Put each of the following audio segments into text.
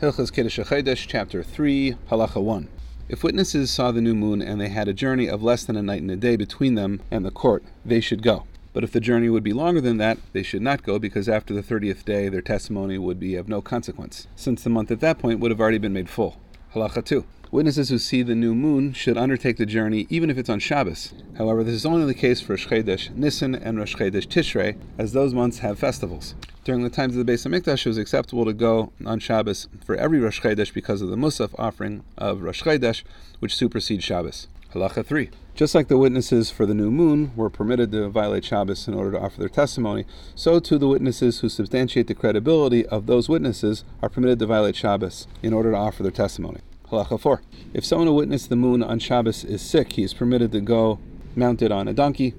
Hilchas Kiddush HaChodesh, Chapter 3, Halacha 1. If witnesses saw the new moon and they had a journey of less than a night and a day between them and the court, they should go. But if the journey would be longer than that, they should not go because after the 30th day their testimony would be of no consequence, since the month at that point would have already been made full. Halacha 2. Witnesses who see the new moon should undertake the journey even if it's on Shabbos. However, this is only the case for Rosh Chodesh Nisan and Rosh Chodesh Tishrei, as those months have festivals. During the times of the Beis Hamikdash, it was acceptable to go on Shabbos for every Rosh Chodesh because of the Musaf offering of Rosh Chodesh, which supersedes Shabbos. Halacha 3. Just like the witnesses for the new moon were permitted to violate Shabbos in order to offer their testimony, so too the witnesses who substantiate the credibility of those witnesses are permitted to violate Shabbos in order to offer their testimony. Halacha 4. If someone who witnessed the moon on Shabbos is sick, he is permitted to go mounted on a donkey.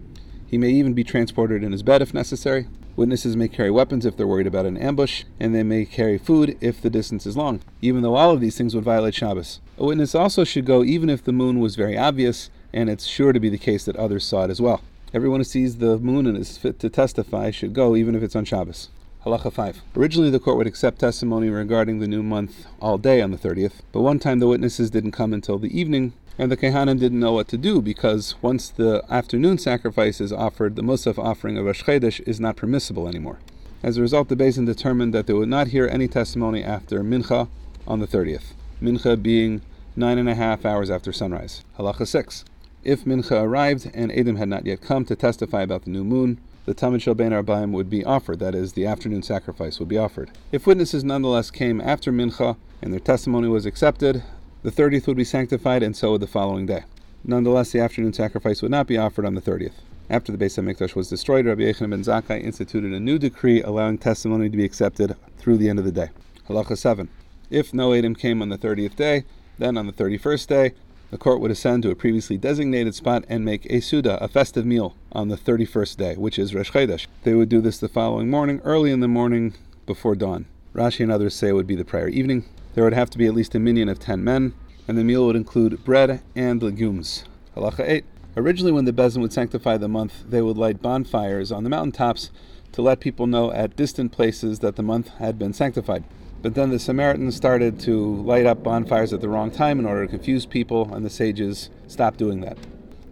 He may even be transported in his bed if necessary. Witnesses may carry weapons if they're worried about an ambush, and they may carry food if the distance is long, even though all of these things would violate Shabbos. A witness also should go even if the moon was very obvious, and it's sure to be the case that others saw it as well. Everyone who sees the moon and is fit to testify should go even if it's on Shabbos. Halacha 5. Originally, the court would accept testimony regarding the new month all day on the 30th, but one time the witnesses didn't come until the evening, and the Kehanim didn't know what to do because once the afternoon sacrifice is offered, the Musaf offering of Rosh is not permissible anymore. As a result, the Beis Din determined that they would not hear any testimony after Mincha on the 30th, Mincha being nine and a half hours after sunrise. Halacha 6. If Mincha arrived and Adam had not yet come to testify about the new moon, the Tamid Shel Ben Arbaim would be offered, that is, the afternoon sacrifice would be offered. If witnesses nonetheless came after Mincha and their testimony was accepted, the 30th would be sanctified, and so would the following day. Nonetheless, the afternoon sacrifice would not be offered on the 30th. After the Beis HaMikdash was destroyed, Rabbi Yochanan ben Zakkai instituted a new decree allowing testimony to be accepted through the end of the day. Halacha 7. If no Adam came on the 30th day, then on the 31st day, the court would ascend to a previously designated spot and make a Seudah, a festive meal, on the 31st day, which is Rosh Chodesh. They would do this the following morning, early in the morning, before dawn. Rashi and others say it would be the prior evening. There would have to be at least a minyan of 10 men, and the meal would include bread and legumes. Halacha 8. Originally, when the Beis Din would sanctify the month, they would light bonfires on the mountaintops to let people know at distant places that the month had been sanctified. But then the Samaritans started to light up bonfires at the wrong time in order to confuse people, and the sages stopped doing that.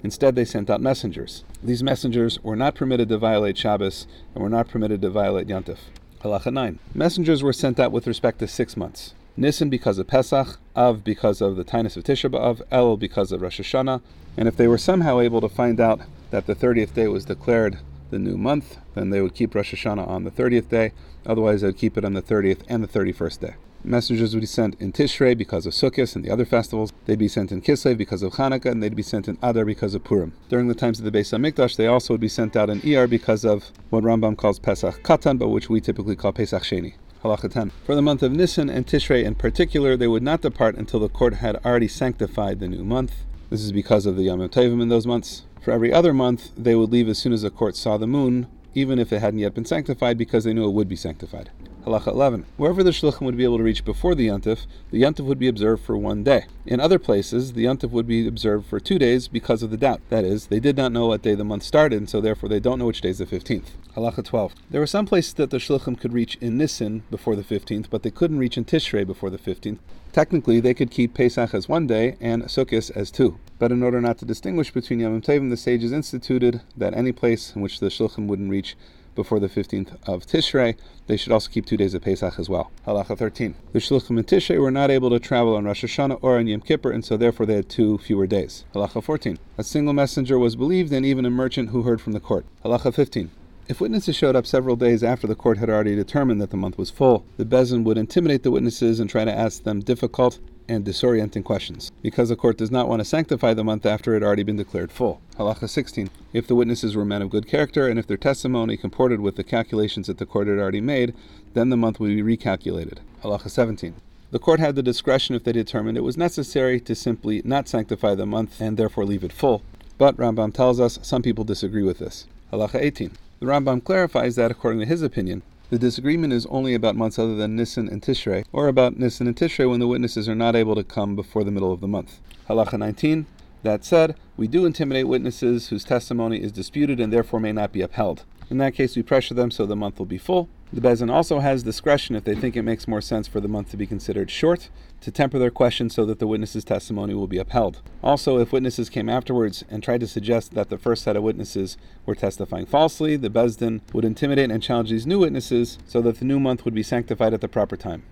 Instead, they sent out messengers. These messengers were not permitted to violate Shabbos and were not permitted to violate Yantif. Halacha 9. Messengers were sent out with respect to six months. Nisan because of Pesach, Av because of the Taanis of Tisha B'Av, Elul because of Rosh Hashanah, and if they were somehow able to find out that the 30th day was declared the new month, then they would keep Rosh Hashanah on the 30th day. Otherwise, they would keep it on the 30th and the 31st day. Messengers would be sent in Tishrei because of Sukkot and the other festivals. They'd be sent in Kislev because of Hanukkah, and they'd be sent in Adar because of Purim. During the times of the Beis Hamikdash, they also would be sent out in Iyar because of what Rambam calls Pesach Katan, but which we typically call Pesach Sheni. Halacha 10. For the month of Nisan and Tishrei in particular, they would not depart until the court had already sanctified the new month. This is because of the Yom Tovim in those months. For every other month, they would leave as soon as the court saw the moon, even if it hadn't yet been sanctified, because they knew it would be sanctified. Halacha 11. Wherever the shluchim would be able to reach before the yontif, the yontif would be observed for one day. In other places, the yontif would be observed for two days because of the doubt. That is, they did not know what day the month started, and so therefore they don't know which day is the 15th. Halacha 12. There were some places that the shluchim could reach in Nisan before the 15th, but they couldn't reach in Tishrei before the 15th. Technically, they could keep Pesach as one day and Sukkot as two. But in order not to distinguish between Yom Tovim, the sages instituted that any place in which the shluchim wouldn't reach before the 15th of Tishrei, they should also keep two days of Pesach as well. Halacha 13. The Shluchim and Tishrei were not able to travel on Rosh Hashanah or on Yom Kippur, and so therefore they had two fewer days. Halacha 14. A single messenger was believed, and even a merchant who heard from the court. Halacha 15. If witnesses showed up several days after the court had already determined that the month was full, the Beis Din would intimidate the witnesses and try to ask them difficult and disorienting questions, because the court does not want to sanctify the month after it had already been declared full. Halacha 16. If the witnesses were men of good character, and if their testimony comported with the calculations that the court had already made, then the month would be recalculated. Halacha 17. The court had the discretion if they determined it was necessary to simply not sanctify the month and therefore leave it full. But Rambam tells us some people disagree with this. Halacha 18. The Rambam clarifies that, according to his opinion, the disagreement is only about months other than Nisan and Tishrei, or about Nisan and Tishrei when the witnesses are not able to come before the middle of the month. Halacha 19. That said, we do intimidate witnesses whose testimony is disputed and therefore may not be upheld. In that case, we pressure them so the month will be full. The Beis Din also has discretion if they think it makes more sense for the month to be considered short to temper their question so that the witness's testimony will be upheld. Also, if witnesses came afterwards and tried to suggest that the first set of witnesses were testifying falsely, the Beis Din would intimidate and challenge these new witnesses so that the new month would be sanctified at the proper time.